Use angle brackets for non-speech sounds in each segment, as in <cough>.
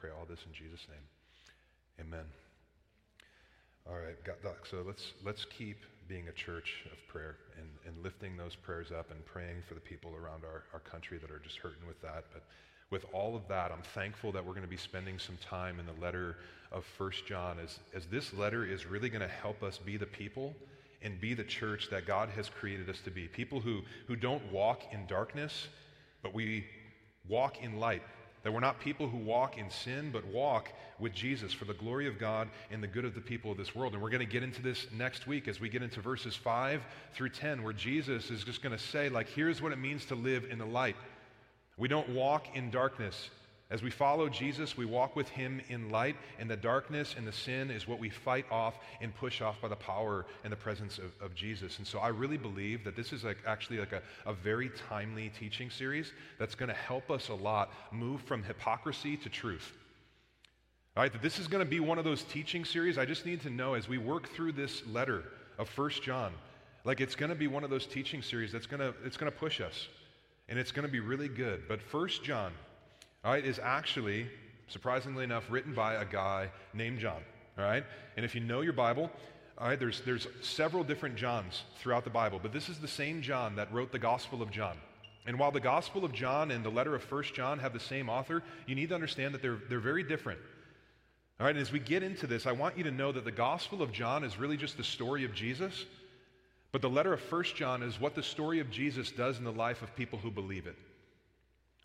pray all this in Jesus' name. Amen. All right, got Doc. So let's let's keep being a church of prayer and, and lifting those prayers up and praying for the people around our, our country that are just hurting with that. But with all of that, I'm thankful that we're going to be spending some time in the letter of First John as, as this letter is really going to help us be the people and be the church that God has created us to be. People who, who don't walk in darkness, but we walk in light. That we're not people who walk in sin, but walk with Jesus for the glory of God and the good of the people of this world. And we're going to get into this next week as we get into verses 5 through 10, where Jesus is just going to say, like, here's what it means to live in the light. We don't walk in darkness. As we follow Jesus, we walk with him in light, and the darkness and the sin is what we fight off and push off by the power and the presence of, of Jesus. And so I really believe that this is like actually like a, a very timely teaching series that's going to help us a lot move from hypocrisy to truth. All right, that this is going to be one of those teaching series. I just need to know as we work through this letter of First John, like it's going to be one of those teaching series that's going to it's going to push us and it's going to be really good. But First John, all right, is actually, surprisingly enough, written by a guy named John. All right, and if you know your Bible, all right, there's there's several different Johns throughout the Bible, but this is the same John that wrote the Gospel of John. And while the Gospel of John and the letter of First John have the same author, you need to understand that they're, they're very different. All right, and as we get into this, I want you to know that the Gospel of John is really just the story of Jesus, but the letter of First John is what the story of Jesus does in the life of people who believe it.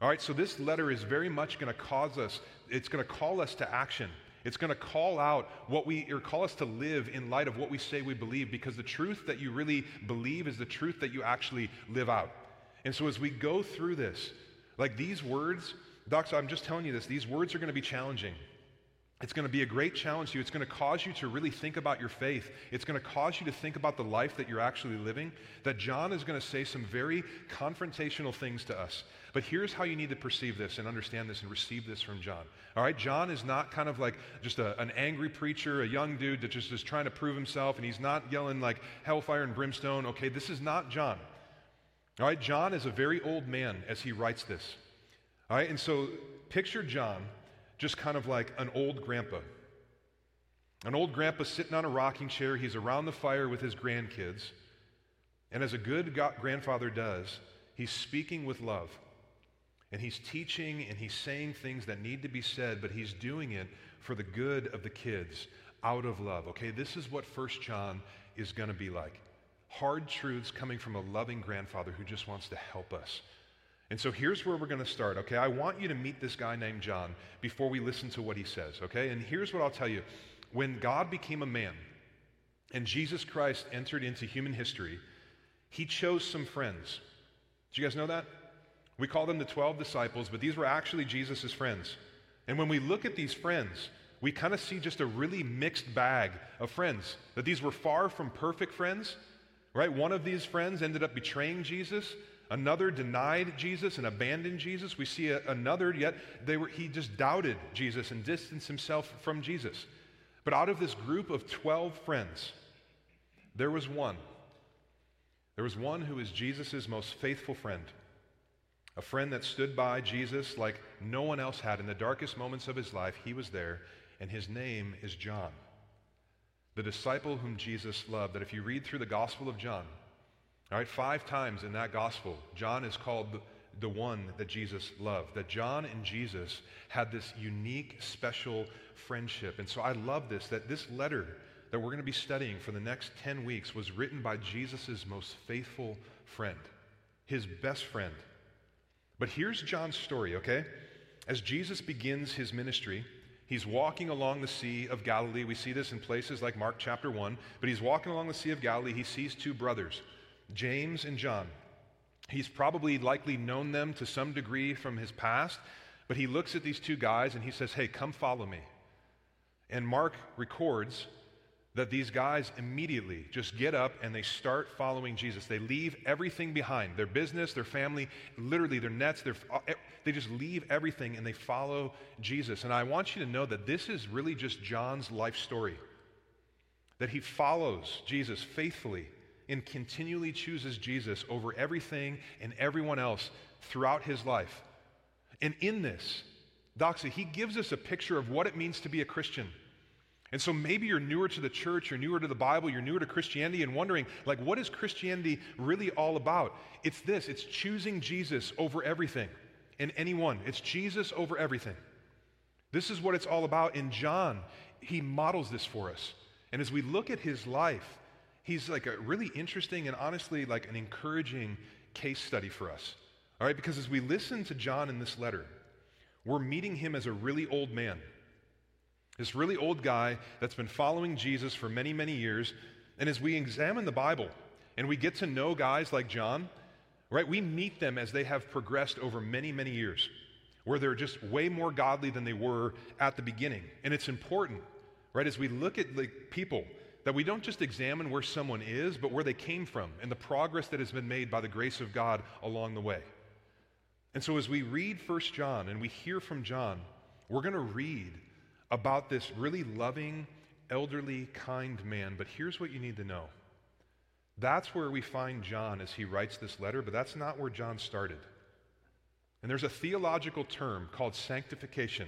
All right, so this letter is very much going to cause us, it's going to call us to action. It's going to call out what we, or call us to live in light of what we say we believe, because the truth that you really believe is the truth that you actually live out. And so as we go through this, like these words, Doc, so I'm just telling you this, these words are going to be challenging. It's going to be a great challenge to you. It's going to cause you to really think about your faith. It's going to cause you to think about the life that you're actually living. That John is going to say some very confrontational things to us. But here's how you need to perceive this and understand this and receive this from John. All right, John is not kind of like just a, an angry preacher, a young dude that just is trying to prove himself, and he's not yelling like hellfire and brimstone. Okay, this is not John. All right, John is a very old man as he writes this. All right, and so picture John just kind of like an old grandpa. An old grandpa sitting on a rocking chair, he's around the fire with his grandkids. And as a good grandfather does, he's speaking with love. And he's teaching and he's saying things that need to be said, but he's doing it for the good of the kids out of love. Okay, this is what First John is going to be like. Hard truths coming from a loving grandfather who just wants to help us and so here's where we're going to start, okay? I want you to meet this guy named John before we listen to what he says, okay? And here's what I'll tell you. When God became a man and Jesus Christ entered into human history, he chose some friends. Do you guys know that? We call them the 12 disciples, but these were actually Jesus' friends. And when we look at these friends, we kind of see just a really mixed bag of friends. That these were far from perfect friends, right? One of these friends ended up betraying Jesus. Another denied Jesus and abandoned Jesus. We see a, another, yet they were, he just doubted Jesus and distanced himself from Jesus. But out of this group of 12 friends, there was one. There was one who was Jesus' most faithful friend. A friend that stood by Jesus like no one else had in the darkest moments of his life. He was there, and his name is John, the disciple whom Jesus loved. That if you read through the Gospel of John, all right, five times in that gospel, John is called the, the one that Jesus loved. That John and Jesus had this unique, special friendship. And so I love this that this letter that we're going to be studying for the next 10 weeks was written by Jesus' most faithful friend, his best friend. But here's John's story, okay? As Jesus begins his ministry, he's walking along the Sea of Galilee. We see this in places like Mark chapter 1, but he's walking along the Sea of Galilee. He sees two brothers. James and John. He's probably likely known them to some degree from his past, but he looks at these two guys and he says, Hey, come follow me. And Mark records that these guys immediately just get up and they start following Jesus. They leave everything behind their business, their family, literally their nets, their, they just leave everything and they follow Jesus. And I want you to know that this is really just John's life story. That he follows Jesus faithfully and continually chooses Jesus over everything and everyone else throughout his life. And in this, Doxa, he gives us a picture of what it means to be a Christian. And so maybe you're newer to the church, you're newer to the Bible, you're newer to Christianity and wondering, like, what is Christianity really all about? It's this it's choosing Jesus over everything and anyone. It's Jesus over everything. This is what it's all about. In John, he models this for us. And as we look at his life, he's like a really interesting and honestly like an encouraging case study for us. All right, because as we listen to John in this letter, we're meeting him as a really old man. This really old guy that's been following Jesus for many, many years. And as we examine the Bible and we get to know guys like John, right, we meet them as they have progressed over many, many years, where they're just way more godly than they were at the beginning. And it's important, right, as we look at the people, that we don't just examine where someone is, but where they came from and the progress that has been made by the grace of God along the way. And so as we read First John and we hear from John, we're going to read about this really loving, elderly, kind man. But here's what you need to know. That's where we find John as he writes this letter, but that's not where John started. And there's a theological term called sanctification.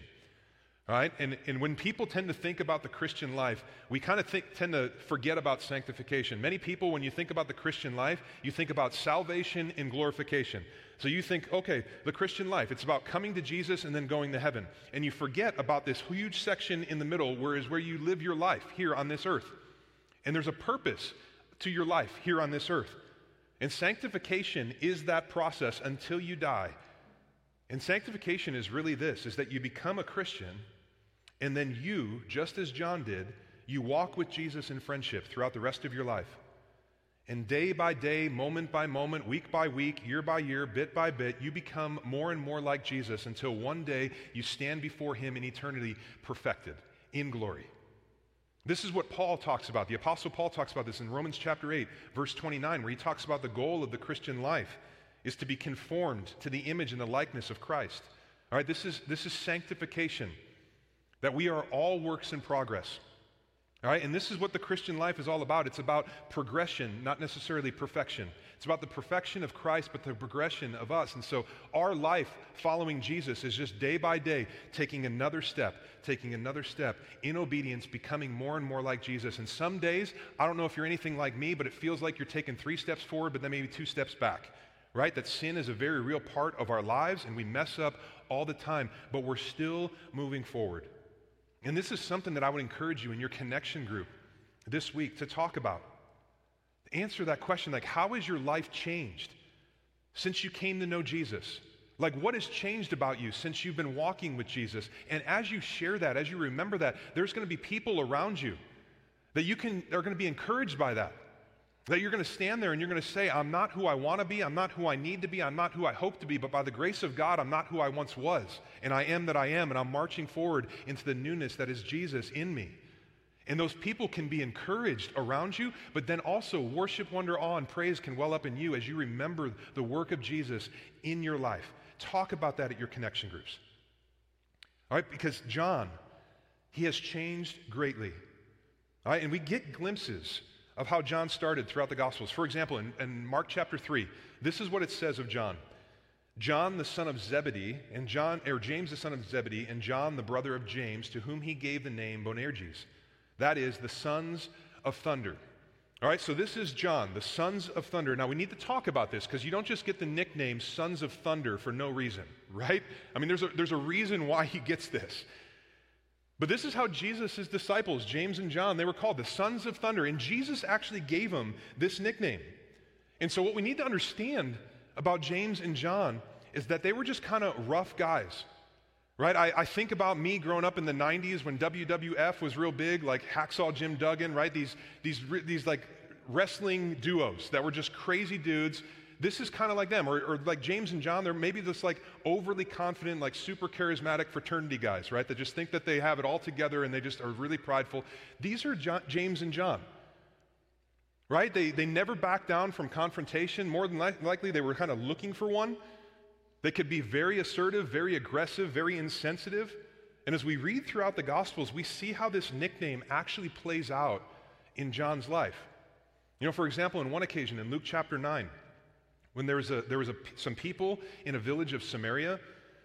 Right? And, and when people tend to think about the Christian life, we kind of tend to forget about sanctification. Many people, when you think about the Christian life, you think about salvation and glorification. So you think, okay, the Christian life, it's about coming to Jesus and then going to heaven. And you forget about this huge section in the middle where is where you live your life here on this earth. And there's a purpose to your life here on this earth. And sanctification is that process until you die. And sanctification is really this is that you become a Christian and then you, just as John did, you walk with Jesus in friendship throughout the rest of your life. And day by day, moment by moment, week by week, year by year, bit by bit, you become more and more like Jesus until one day you stand before him in eternity perfected in glory. This is what Paul talks about. The Apostle Paul talks about this in Romans chapter 8, verse 29, where he talks about the goal of the Christian life is to be conformed to the image and the likeness of Christ. All right, this is, this is sanctification that we are all works in progress. All right, and this is what the Christian life is all about. It's about progression, not necessarily perfection. It's about the perfection of Christ, but the progression of us. And so our life following Jesus is just day by day taking another step, taking another step in obedience, becoming more and more like Jesus. And some days, I don't know if you're anything like me, but it feels like you're taking three steps forward, but then maybe two steps back. Right? That sin is a very real part of our lives, and we mess up all the time, but we're still moving forward. And this is something that I would encourage you in your connection group this week to talk about. Answer that question like, how has your life changed since you came to know Jesus? Like, what has changed about you since you've been walking with Jesus? And as you share that, as you remember that, there's going to be people around you that you can, are going to be encouraged by that. That you're going to stand there and you're going to say, I'm not who I want to be, I'm not who I need to be, I'm not who I hope to be, but by the grace of God, I'm not who I once was. And I am that I am, and I'm marching forward into the newness that is Jesus in me. And those people can be encouraged around you, but then also worship, wonder, awe, and praise can well up in you as you remember the work of Jesus in your life. Talk about that at your connection groups. All right, because John, he has changed greatly. All right, and we get glimpses of how John started throughout the Gospels. For example, in, in, Mark chapter 3, this is what it says of John. John the son of Zebedee, and John, or James the son of Zebedee, and John the brother of James, to whom he gave the name Boanerges. That is, the sons of thunder. All right, so this is John, the sons of thunder. Now we need to talk about this because you don't just get the nickname sons of thunder for no reason, right? I mean, there's a, there's a reason why he gets this. But this is how Jesus' disciples, James and John, they were called the sons of thunder. And Jesus actually gave them this nickname. And so, what we need to understand about James and John is that they were just kind of rough guys, right? I, I, think about me growing up in the 90s when WWF was real big, like Hacksaw Jim Duggan, right? These, these, these like wrestling duos that were just crazy dudes this is kind of like them, or, or, like James and John, they're maybe this like overly confident, like super charismatic fraternity guys, right? That just think that they have it all together and they just are really prideful. These are John, James and John, right? They, they never back down from confrontation. More than li- likely, they were kind of looking for one. They could be very assertive, very aggressive, very insensitive. And as we read throughout the Gospels, we see how this nickname actually plays out in John's life. You know, for example, in one occasion in Luke chapter 9, when there was, a, there was a, some people in a village of Samaria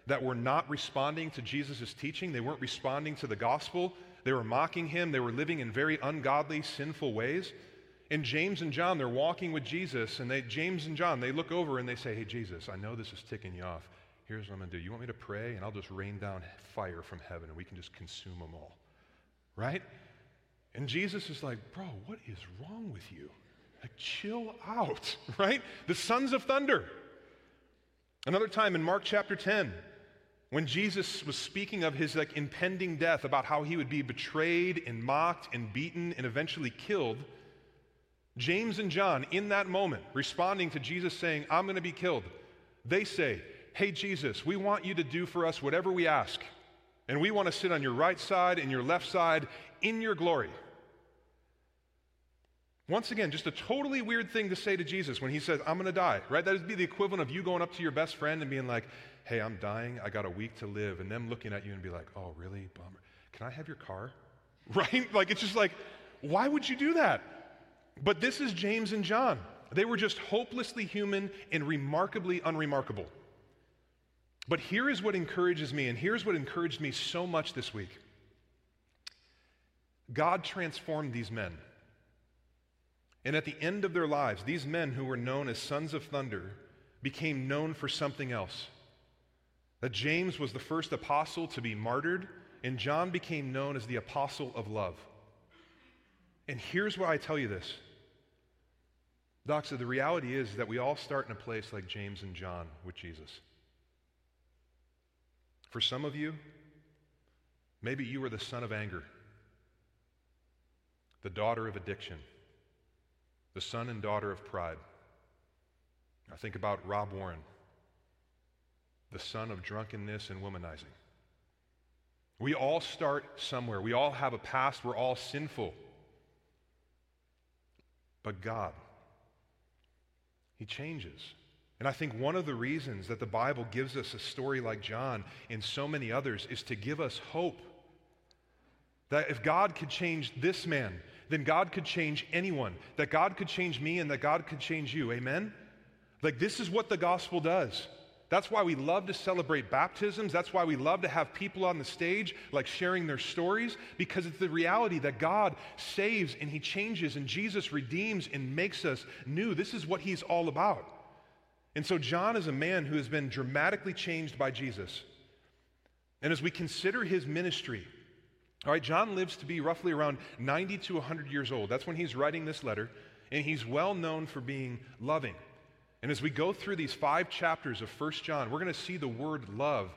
that were not responding to Jesus' teaching. They weren't responding to the gospel. They were mocking him. They were living in very ungodly, sinful ways. And James and John, they're walking with Jesus, and they, James and John, they look over and they say, Hey, Jesus, I know this is ticking you off. Here's what I'm going to do. You want me to pray, and I'll just rain down fire from heaven, and we can just consume them all. Right? And Jesus is like, Bro, what is wrong with you? Like, chill out, <laughs> right? The sons of thunder. Another time in Mark chapter 10, when Jesus was speaking of his like impending death, about how he would be betrayed and mocked and beaten and eventually killed, James and John, in that moment, responding to Jesus saying, I'm going to be killed, they say, Hey, Jesus, we want you to do for us whatever we ask. And we want to sit on your right side and your left side in your glory. Once again, just a totally weird thing to say to Jesus when he says, I'm going to die, right? That would be the equivalent of you going up to your best friend and being like, hey, I'm dying. I got a week to live. And them looking at you and be like, oh, really? Bummer. Can I have your car? <laughs> Right? Like, it's just like, why would you do that? But this is James and John. They were just hopelessly human and remarkably unremarkable. But here is what encourages me, and here's what encouraged me so much this week God transformed these men. And at the end of their lives, these men who were known as sons of thunder became known for something else. That James was the first apostle to be martyred, and John became known as the apostle of love. And here's why I tell you this. Doxa, the reality is that we all start in a place like James and John with Jesus. For some of you, maybe you were the son of anger, the daughter of addiction, the son and daughter of pride. I think about Rob Warren the son of drunkenness and womanizing. We all start somewhere. We all have a past. We're all sinful. But God, He changes. And I think one of the reasons that the Bible gives us a story like John and so many others is to give us hope. That if God could change this man, then God could change anyone. That God could change me and that God could change you. Amen? Like, this is what the gospel does. That's why we love to celebrate baptisms. That's why we love to have people on the stage, like sharing their stories, because it's the reality that God saves and He changes and Jesus redeems and makes us new. This is what He's all about. And so, John is a man who has been dramatically changed by Jesus. And as we consider his ministry, all right, John lives to be roughly around 90 to 100 years old. That's when he's writing this letter, and he's well known for being loving and as we go through these five chapters of 1 John, we're going to see the word love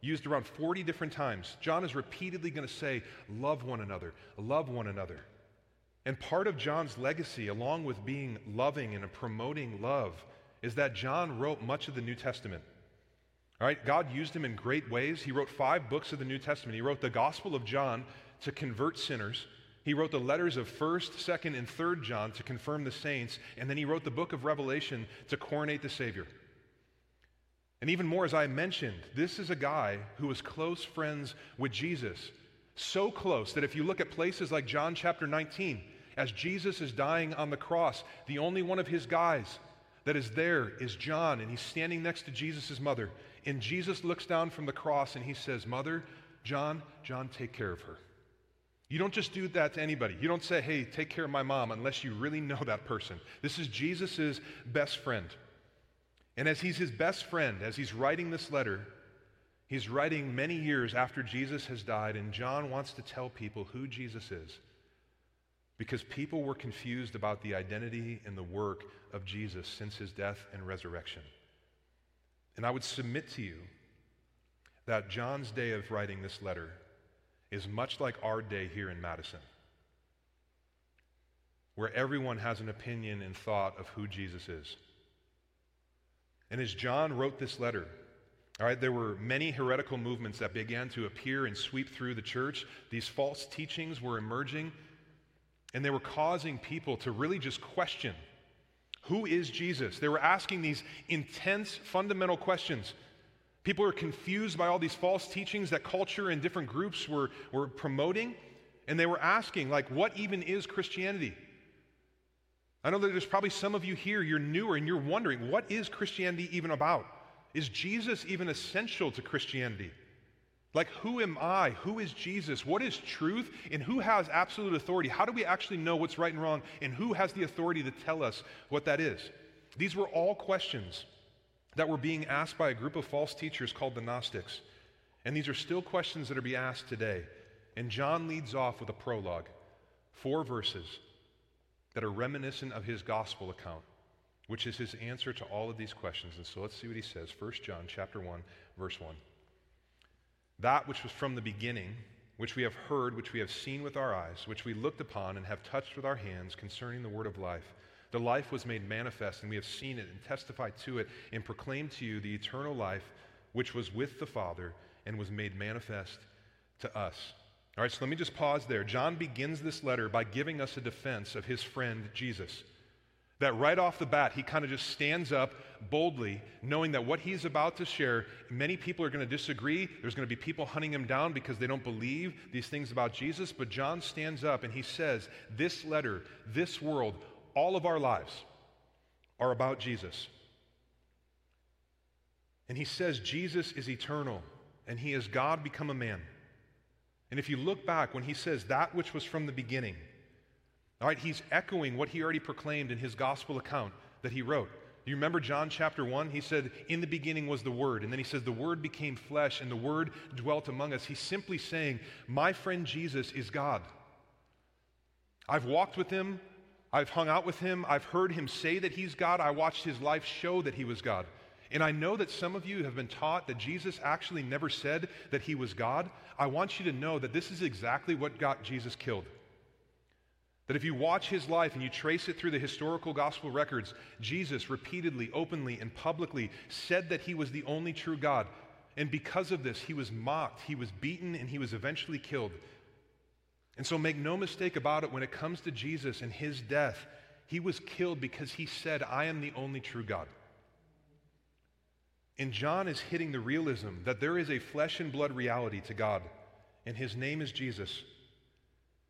used around 40 different times. John is repeatedly going to say, Love one another, love one another. And part of John's legacy, along with being loving and promoting love, is that John wrote much of the New Testament. All right, God used him in great ways. He wrote five books of the New Testament. He wrote the Gospel of John to convert sinners. He wrote the letters of 1st, 2nd, and 3rd John to confirm the saints, and then he wrote the book of Revelation to coronate the Savior. And even more, as I mentioned, this is a guy who was close friends with Jesus. So close that if you look at places like John chapter 19, as Jesus is dying on the cross, the only one of his guys that is there is John, and he's standing next to Jesus' mother. And Jesus looks down from the cross and he says, Mother, John, John, take care of her. You don't just do that to anybody. You don't say, hey, take care of my mom unless you really know that person. This is Jesus' best friend. And as he's his best friend, as he's writing this letter, he's writing many years after Jesus has died, and John wants to tell people who Jesus is. Because people were confused about the identity and the work of Jesus since his death and resurrection. And I would submit to you that John's day of writing this letter is much like our day here in Madison, where everyone has an opinion and thought of who Jesus is. And as John wrote this letter, all right, there were many heretical movements that began to appear and sweep through the church. These false teachings were emerging, and they were causing people to really just question who is Jesus? They were asking these intense, fundamental questions. People were confused by all these false teachings that culture and different groups were, were promoting, and they were asking, like, what even is Christianity? I know that there's probably some of you here, you're newer, and you're wondering, what is Christianity even about? Is Jesus even essential to Christianity? Like, who am I? Who is Jesus? What is truth? And who has absolute authority? How do we actually know what's right and wrong? And who has the authority to tell us what that is? These were all questions that were being asked by a group of false teachers called the Gnostics. And these are still questions that are being asked today. And John leads off with a prologue, four verses that are reminiscent of his gospel account, which is his answer to all of these questions. And so let's see what he says. 1 John chapter 1, verse 1. That which was from the beginning, which we have heard, which we have seen with our eyes, which we looked upon and have touched with our hands concerning the word of life. The life was made manifest, and we have seen it and testified to it and proclaimed to you the eternal life which was with the Father and was made manifest to us. All right, so let me just pause there. John begins this letter by giving us a defense of his friend Jesus. That right off the bat, he kind of just stands up boldly, knowing that what he's about to share, many people are going to disagree. There's going to be people hunting him down because they don't believe these things about Jesus. But John stands up and he says, This letter, this world, all of our lives are about Jesus. And he says, Jesus is eternal and he is God become a man. And if you look back when he says that which was from the beginning, all right, he's echoing what he already proclaimed in his gospel account that he wrote. Do you remember John chapter 1? He said, In the beginning was the Word. And then he says, The Word became flesh and the Word dwelt among us. He's simply saying, My friend Jesus is God. I've walked with him. I've hung out with him. I've heard him say that he's God. I watched his life show that he was God. And I know that some of you have been taught that Jesus actually never said that he was God. I want you to know that this is exactly what got Jesus killed. That if you watch his life and you trace it through the historical gospel records, Jesus repeatedly, openly, and publicly said that he was the only true God. And because of this, he was mocked, he was beaten, and he was eventually killed. And so make no mistake about it when it comes to Jesus and his death, he was killed because he said, I am the only true God. And John is hitting the realism that there is a flesh and blood reality to God, and his name is Jesus.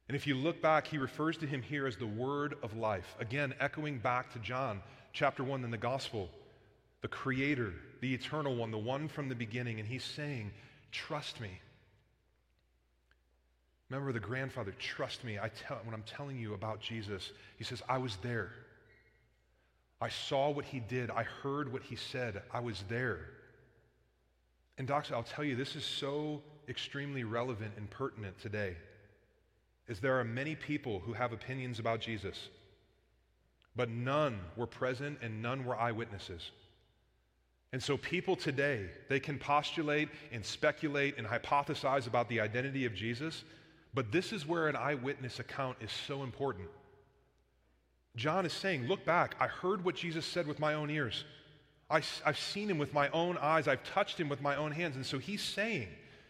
And if you look back, he refers to him here as the word of life. Again, echoing back to John chapter 1 in the gospel, the creator, the eternal one, the one from the beginning. And he's saying, Trust me. Remember the grandfather, trust me. I tell, when I'm telling you about Jesus, he says, I was there. I saw what he did. I heard what he said. I was there. And, Doxa, I'll tell you, this is so extremely relevant and pertinent today is there are many people who have opinions about Jesus, but none were present and none were eyewitnesses. And so people today, they can postulate and speculate and hypothesize about the identity of Jesus, but this is where an eyewitness account is so important. John is saying, Look back, I heard what Jesus said with my own ears. I, have seen him with my own eyes. I've touched him with my own hands. And so he's saying,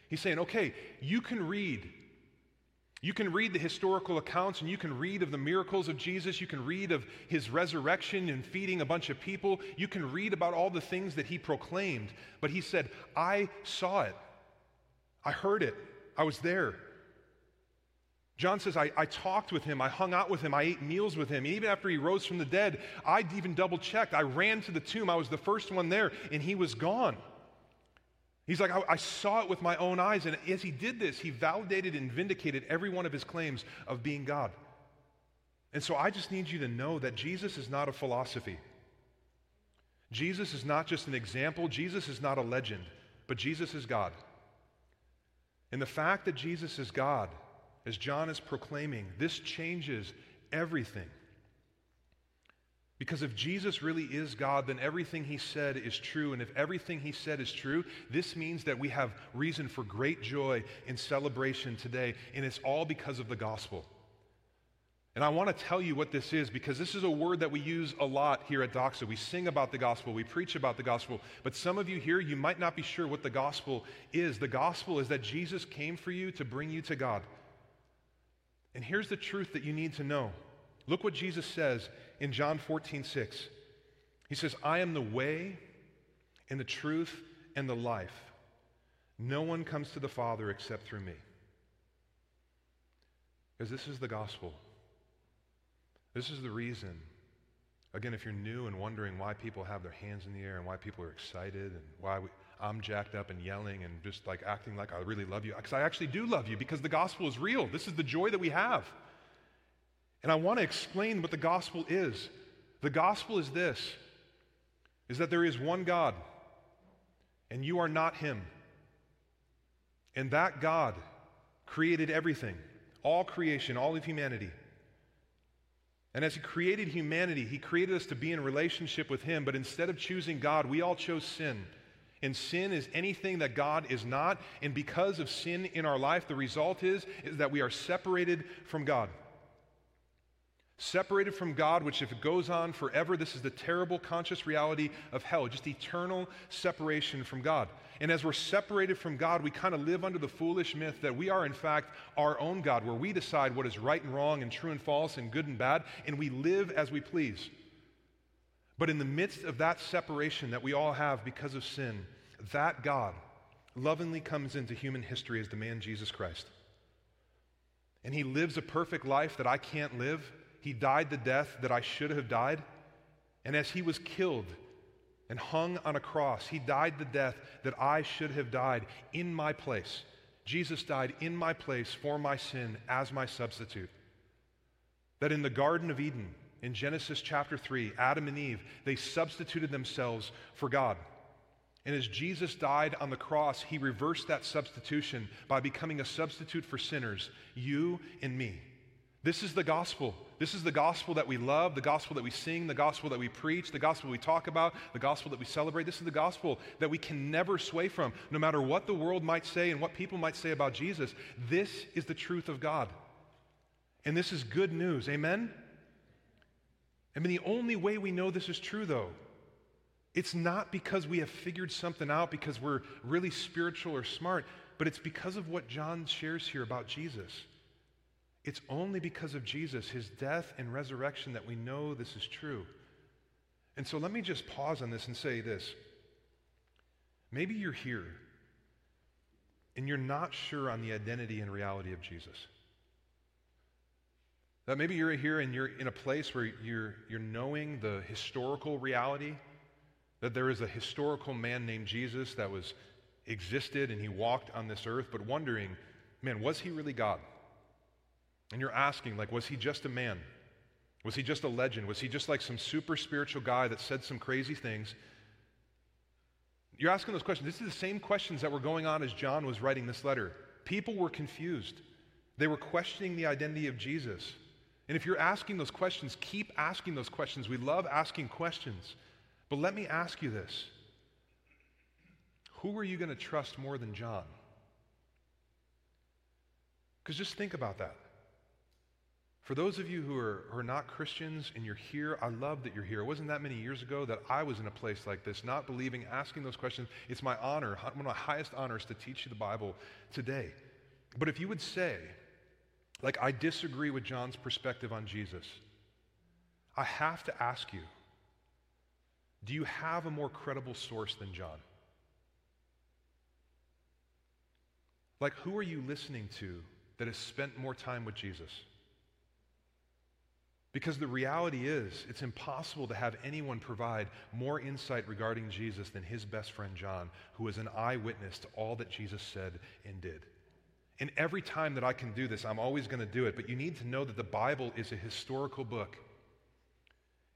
He's saying, okay, you can read you can read the historical accounts and you can read of the miracles of Jesus. You can read of his resurrection and feeding a bunch of people. You can read about all the things that he proclaimed. But he said, I saw it. I heard it. I was there. John says, I, I, talked with him, I hung out with him, I ate meals with him. Even after he rose from the dead, I even double checked. I ran to the tomb, I was the first one there, and he was gone. He's like, I, I, saw it with my own eyes. And as he did this, he validated and vindicated every one of his claims of being God. And so I just need you to know that Jesus is not a philosophy. Jesus is not just an example. Jesus is not a legend, but Jesus is God. And the fact that Jesus is God, as John is proclaiming, this changes everything. Because if Jesus really is God, then everything he said is true. And if everything he said is true, this means that we have reason for great joy and celebration today. And it's all because of the gospel. And I want to tell you what this is because this is a word that we use a lot here at Doxa. We sing about the gospel, we preach about the gospel. But some of you here, you might not be sure what the gospel is. The gospel is that Jesus came for you to bring you to God. And here's the truth that you need to know. Look what Jesus says in John 14, 6. He says, I am the way and the truth and the life. No one comes to the Father except through me. Because this is the gospel. This is the reason, Again, if you're new and wondering why people have their hands in the air and why people are excited and why we, I'm jacked up and yelling and just like acting like I really love you, because I actually do love you because the gospel is real. This is the joy that we have. And I want to explain what the gospel is. The gospel is this is that there is one God and you are not him. And that God created everything, all creation, all of humanity. And as He created humanity, He created us to be in relationship with Him. But instead of choosing God, we all chose sin. And sin is anything that God is not. And because of sin in our life, the result is, is that we are separated from God. Separated from God, which if it goes on forever, this is the terrible conscious reality of hell, just eternal separation from God. And as we're separated from God, we kind of live under the foolish myth that we are, in fact, our own God, where we decide what is right and wrong and true and false and good and bad, and we live as we please. But in the midst of that separation that we all have because of sin, that God lovingly comes into human history as the man Jesus Christ. And he lives a perfect life that I can't live he died the death that I should have died. And as he was killed and hung on a cross, he died the death that I should have died in my place. Jesus died in my place for my sin as my substitute. That in the Garden of Eden, in Genesis chapter 3, Adam and Eve, they substituted themselves for God. And as Jesus died on the cross, he reversed that substitution by becoming a substitute for sinners, you and me. This is the gospel. This is the gospel that we love, the gospel that we sing, the gospel that we preach, the gospel we talk about, the gospel that we celebrate. This is the gospel that we can never sway from, no matter what the world might say and what people might say about Jesus. This is the truth of God. And this is good news. Amen? I mean, the only way we know this is true, though, it's not because we have figured something out because we're really spiritual or smart, but it's because of what John shares here about Jesus. It's only because of Jesus, his death and resurrection, that we know this is true. And so let me just pause on this and say this. Maybe you're here and you're not sure on the identity and reality of Jesus. That maybe you're here and you're in a place where you're, you're knowing the historical reality, that there is a historical man named Jesus that was existed and he walked on this earth, but wondering, man, was he really God? And you're asking, like, was he just a man? Was he just a legend? Was he just like some super spiritual guy that said some crazy things? You're asking those questions. This is the same questions that were going on as John was writing this letter. People were confused, they were questioning the identity of Jesus. And if you're asking those questions, keep asking those questions. We love asking questions. But let me ask you this Who are you going to trust more than John? Because just think about that. For those of you who are, who are not Christians and you're here, I love that you're here. It wasn't that many years ago that I was in a place like this, not believing, asking those questions. It's my honor, one of my highest honors to teach you the Bible today. But if you would say, like, I disagree with John's perspective on Jesus, I have to ask you, do you have a more credible source than John? Like, who are you listening to that has spent more time with Jesus? Because the reality is, it's impossible to have anyone provide more insight regarding Jesus than his best friend John, who was an eyewitness to all that Jesus said and did. And every time that I can do this, I'm always going to do it. But you need to know that the Bible is a historical book.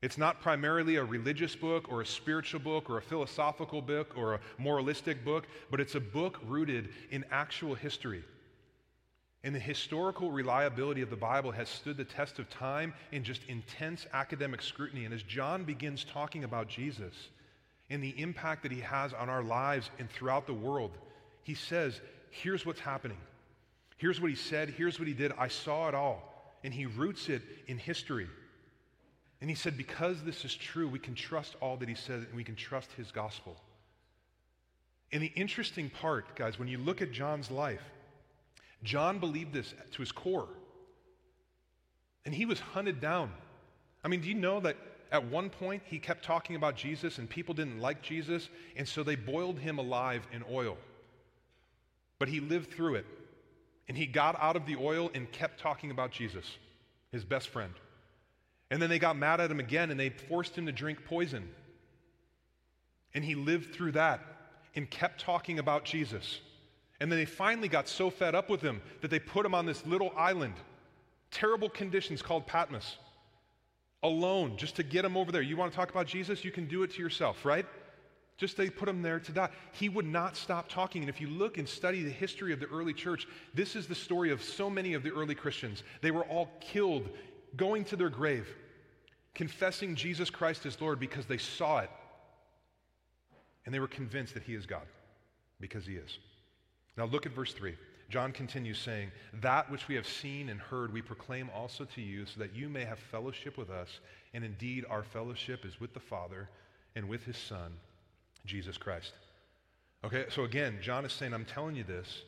It's not primarily a religious book or a spiritual book or a philosophical book or a moralistic book, but it's a book rooted in actual history. And the historical reliability of the Bible has stood the test of time in just intense academic scrutiny. And as John begins talking about Jesus and the impact that he has on our lives and throughout the world, he says, Here's what's happening. Here's what he said. Here's what he did. I saw it all. And he roots it in history. And he said, Because this is true, we can trust all that he said and we can trust his gospel. And the interesting part, guys, when you look at John's life, John believed this to his core. And he was hunted down. I mean, do you know that at one point he kept talking about Jesus and people didn't like Jesus, and so they boiled him alive in oil. But he lived through it. And he got out of the oil and kept talking about Jesus, his best friend. And then they got mad at him again and they forced him to drink poison. And he lived through that and kept talking about Jesus. And then they finally got so fed up with him that they put him on this little island, terrible conditions called Patmos, alone, just to get him over there. You want to talk about Jesus? You can do it to yourself, right? Just they put him there to die. He would not stop talking. And if you look and study the history of the early church, this is the story of so many of the early Christians. They were all killed, going to their grave, confessing Jesus Christ as Lord because they saw it and they were convinced that he is God because he is. Now look at verse 3. John continues saying, That which we have seen and heard, we proclaim also to you, so that you may have fellowship with us. And indeed, our fellowship is with the Father and with his Son, Jesus Christ. Okay, so again, John is saying, I'm telling you this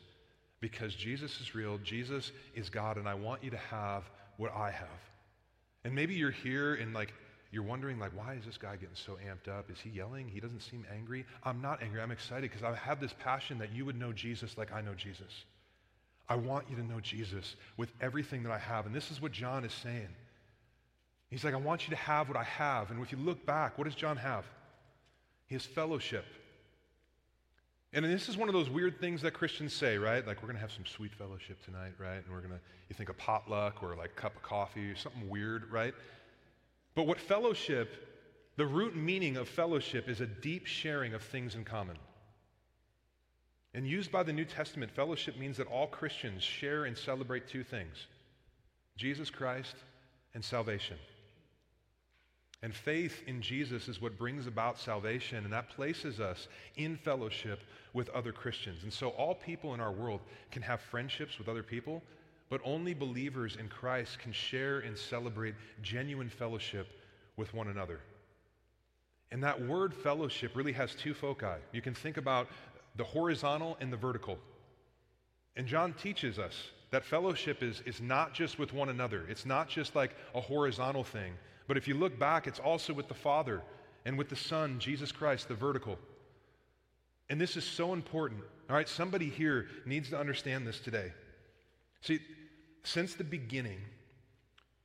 because Jesus is real, Jesus is God, and I want you to have what I have. And maybe you're here and like you're wondering, like, why is this guy getting so amped up? Is he yelling? He doesn't seem angry. I'm not angry. I'm excited because I have this passion that you would know Jesus like I know Jesus. I want you to know Jesus with everything that I have. And this is what John is saying. He's like, I want you to have what I have. And if you look back, what does John have? Has fellowship. And this is one of those weird things that Christians say, right? Like, we're going to have some sweet fellowship tonight, right? And we're going to, you think a potluck or like a cup of coffee or something weird, right? But what fellowship, the root meaning of fellowship is a deep sharing of things in common. And used by the New Testament, fellowship means that all Christians share and celebrate two things Jesus Christ and salvation. And faith in Jesus is what brings about salvation, and that places us in fellowship with other Christians. And so, all people in our world can have friendships with other people, but only believers in Christ can share and celebrate genuine fellowship with one another. And that word fellowship really has two foci. You can think about the horizontal and the vertical. And John teaches us that fellowship is, is not just with one another, it's not just like a horizontal thing. But if you look back, it's also with the Father and with the Son, Jesus Christ, the vertical. And this is so important. All right, somebody here needs to understand this today. See, since the beginning,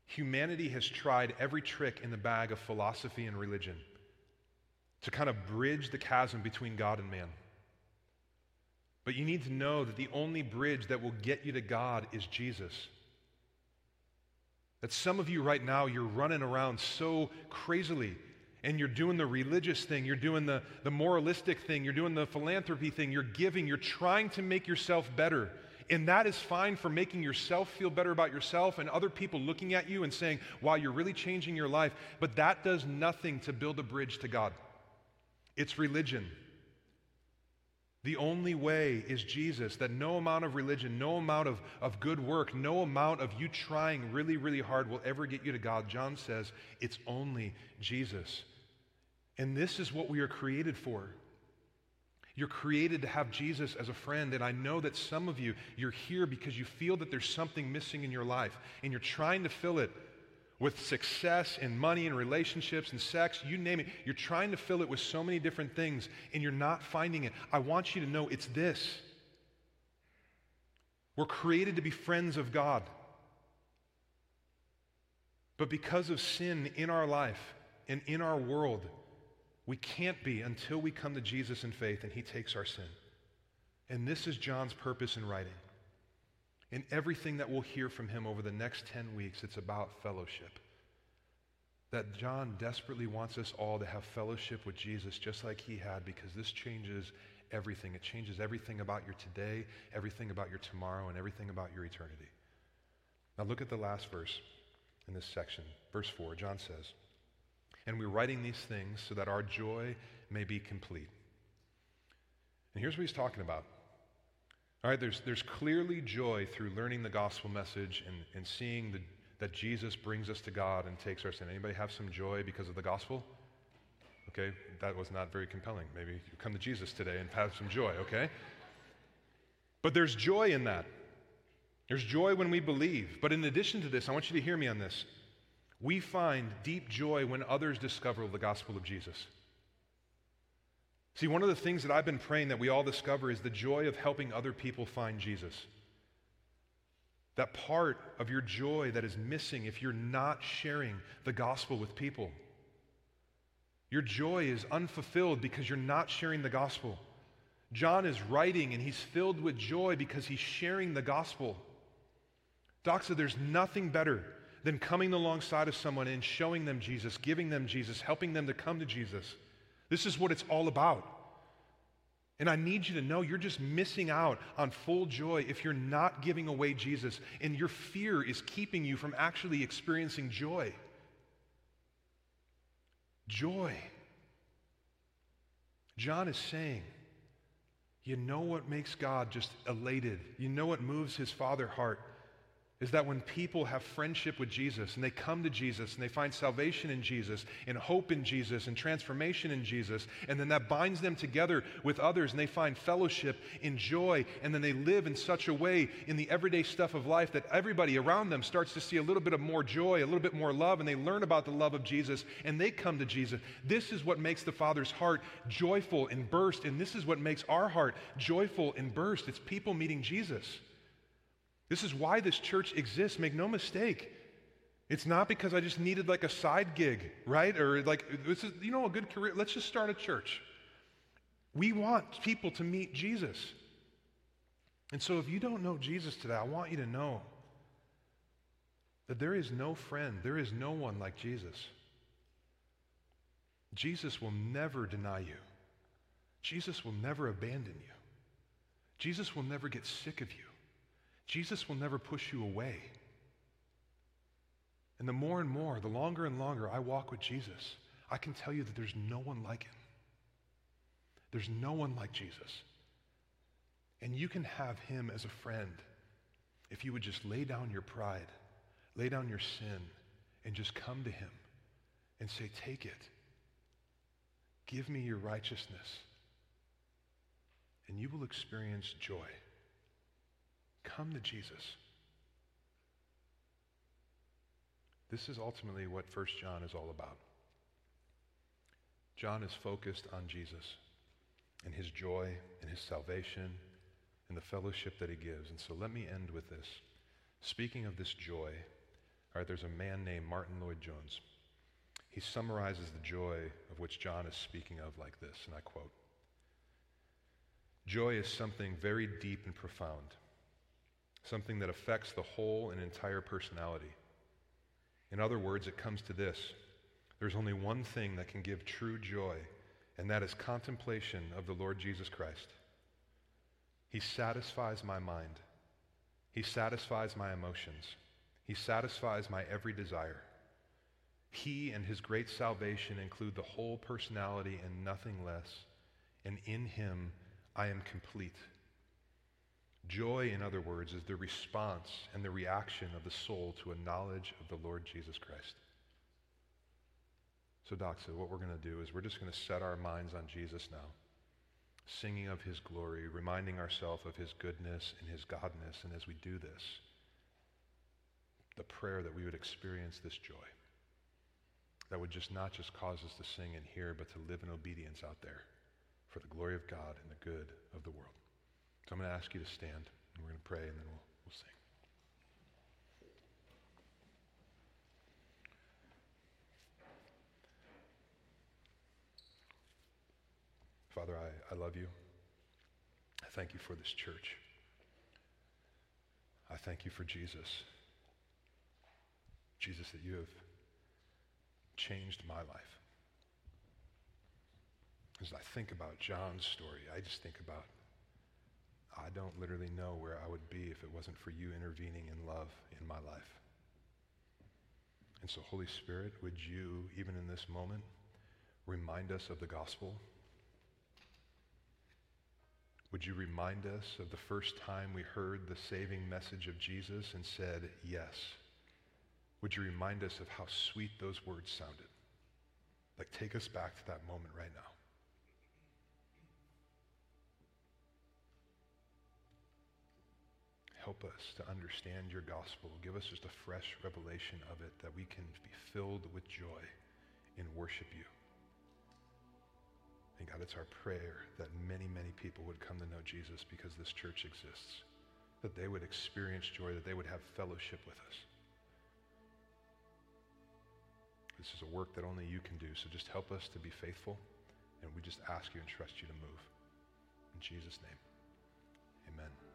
humanity has tried every trick in the bag of philosophy and religion to kind of bridge the chasm between God and man. But you need to know that the only bridge that will get you to God is Jesus. That some of you right now, you're running around so crazily and you're doing the religious thing, you're doing the, the moralistic thing, you're doing the philanthropy thing, you're giving, you're trying to make yourself better. And that is fine for making yourself feel better about yourself and other people looking at you and saying, wow, you're really changing your life. But that does nothing to build a bridge to God. It's religion. The only way is Jesus, that no amount of religion, no amount of, of good work, no amount of you trying really, really hard will ever get you to God. John says it's only Jesus. And this is what we are created for. You're created to have Jesus as a friend. And I know that some of you, you're here because you feel that there's something missing in your life and you're trying to fill it with success and money and relationships and sex, you name it. You're trying to fill it with so many different things and you're not finding it. I want you to know it's this. We're created to be friends of God. But because of sin in our life and in our world, we can't be until we come to Jesus in faith and he takes our sin. And this is John's purpose in writing. In everything that we'll hear from him over the next 10 weeks, it's about fellowship. That John desperately wants us all to have fellowship with Jesus just like he had because this changes everything. It changes everything about your today, everything about your tomorrow, and everything about your eternity. Now look at the last verse in this section. Verse 4, John says, and we're writing these things so that our joy may be complete. And here's what he's talking about. All right, there's, there's clearly joy through learning the gospel message and, and seeing the, that Jesus brings us to God and takes our sin. Anybody have some joy because of the gospel? Okay, that was not very compelling. Maybe you come to Jesus today and have some joy, okay? But there's joy in that. There's joy when we believe. But in addition to this, I want you to hear me on this we find deep joy when others discover the gospel of Jesus. See, one of the things that I've been praying that we all discover is the joy of helping other people find Jesus. That part of your joy that is missing if you're not sharing the gospel with people. Your joy is unfulfilled because you're not sharing the gospel. John is writing and he's filled with joy because he's sharing the gospel. Doxa, there's nothing better than coming alongside of someone and showing them Jesus, giving them Jesus, helping them to come to Jesus. This is what it's all about. And I need you to know you're just missing out on full joy if you're not giving away Jesus, and your fear is keeping you from actually experiencing joy. Joy. John is saying, you know what makes God just elated? You know what moves his father heart? Is that when people have friendship with Jesus and they come to Jesus and they find salvation in Jesus and hope in Jesus and transformation in Jesus, and then that binds them together with others and they find fellowship in joy, and then they live in such a way in the everyday stuff of life that everybody around them starts to see a little bit of more joy, a little bit more love, and they learn about the love of Jesus and they come to Jesus. This is what makes the Father's heart joyful and burst, and this is what makes our heart joyful and burst. It's people meeting Jesus. This is why this church exists. Make no mistake. It's not because I just needed like a side gig, right? Or like, this is, you know, a good career. Let's just start a church. We want people to meet Jesus. And so if you don't know Jesus today, I want you to know that there is no friend, there is no one like Jesus. Jesus will never deny you. Jesus will never abandon you. Jesus will never get sick of you. Jesus will never push you away. And the more and more, the longer and longer I walk with Jesus, I can tell you that there's no one like him. There's no one like Jesus. And you can have him as a friend if you would just lay down your pride, lay down your sin, and just come to him and say, Take it. Give me your righteousness. And you will experience joy. Come to Jesus. This is ultimately what 1 John is all about. John is focused on Jesus and his joy and his salvation and the fellowship that he gives. And so let me end with this. Speaking of this joy, all right, there's a man named Martyn Lloyd-Jones. He summarizes the joy of which John is speaking of like this, and I quote Joy is something very deep and profound something that affects the whole and entire personality. In other words, it comes to this there's only one thing that can give true joy, and that is contemplation of the Lord Jesus Christ. He satisfies my mind, He satisfies my emotions, He satisfies my every desire. He and His great salvation include the whole personality and nothing less, and in Him I am complete. Joy, in other words, is the response and the reaction of the soul to a knowledge of the Lord Jesus Christ. So, Doxa, what we're going to do is we're just going to set our minds on Jesus now, singing of his glory, reminding ourselves of his goodness and his godness. And as we do this, the prayer that we would experience this joy that would just not just cause us to sing and hear, but to live in obedience out there for the glory of God and the good of the world. So I'm going to ask you to stand, and we're going to pray, and then we'll, we'll sing. Father, I, I love you. I thank you for this church. I thank you for Jesus. Jesus, that you have changed my life. As I think about John's story, I just think about I don't literally know where I would be if it wasn't for you intervening in love in my life. And so, Holy Spirit, would you, even in this moment, remind us of the gospel? Would you remind us of the first time we heard the saving message of Jesus and said, yes? Would you remind us of how sweet those words sounded? Like, take us back to that moment right now. Help us to understand your gospel. Give us just a fresh revelation of it that we can be filled with joy and worship you. And God, it's our prayer that many, many people would come to know Jesus because this church exists. that they would experience joy, that they would have fellowship with us. This is a work that only you can do, so just help us to be faithful, and we just ask you and trust you to move. In Jesus' name, amen.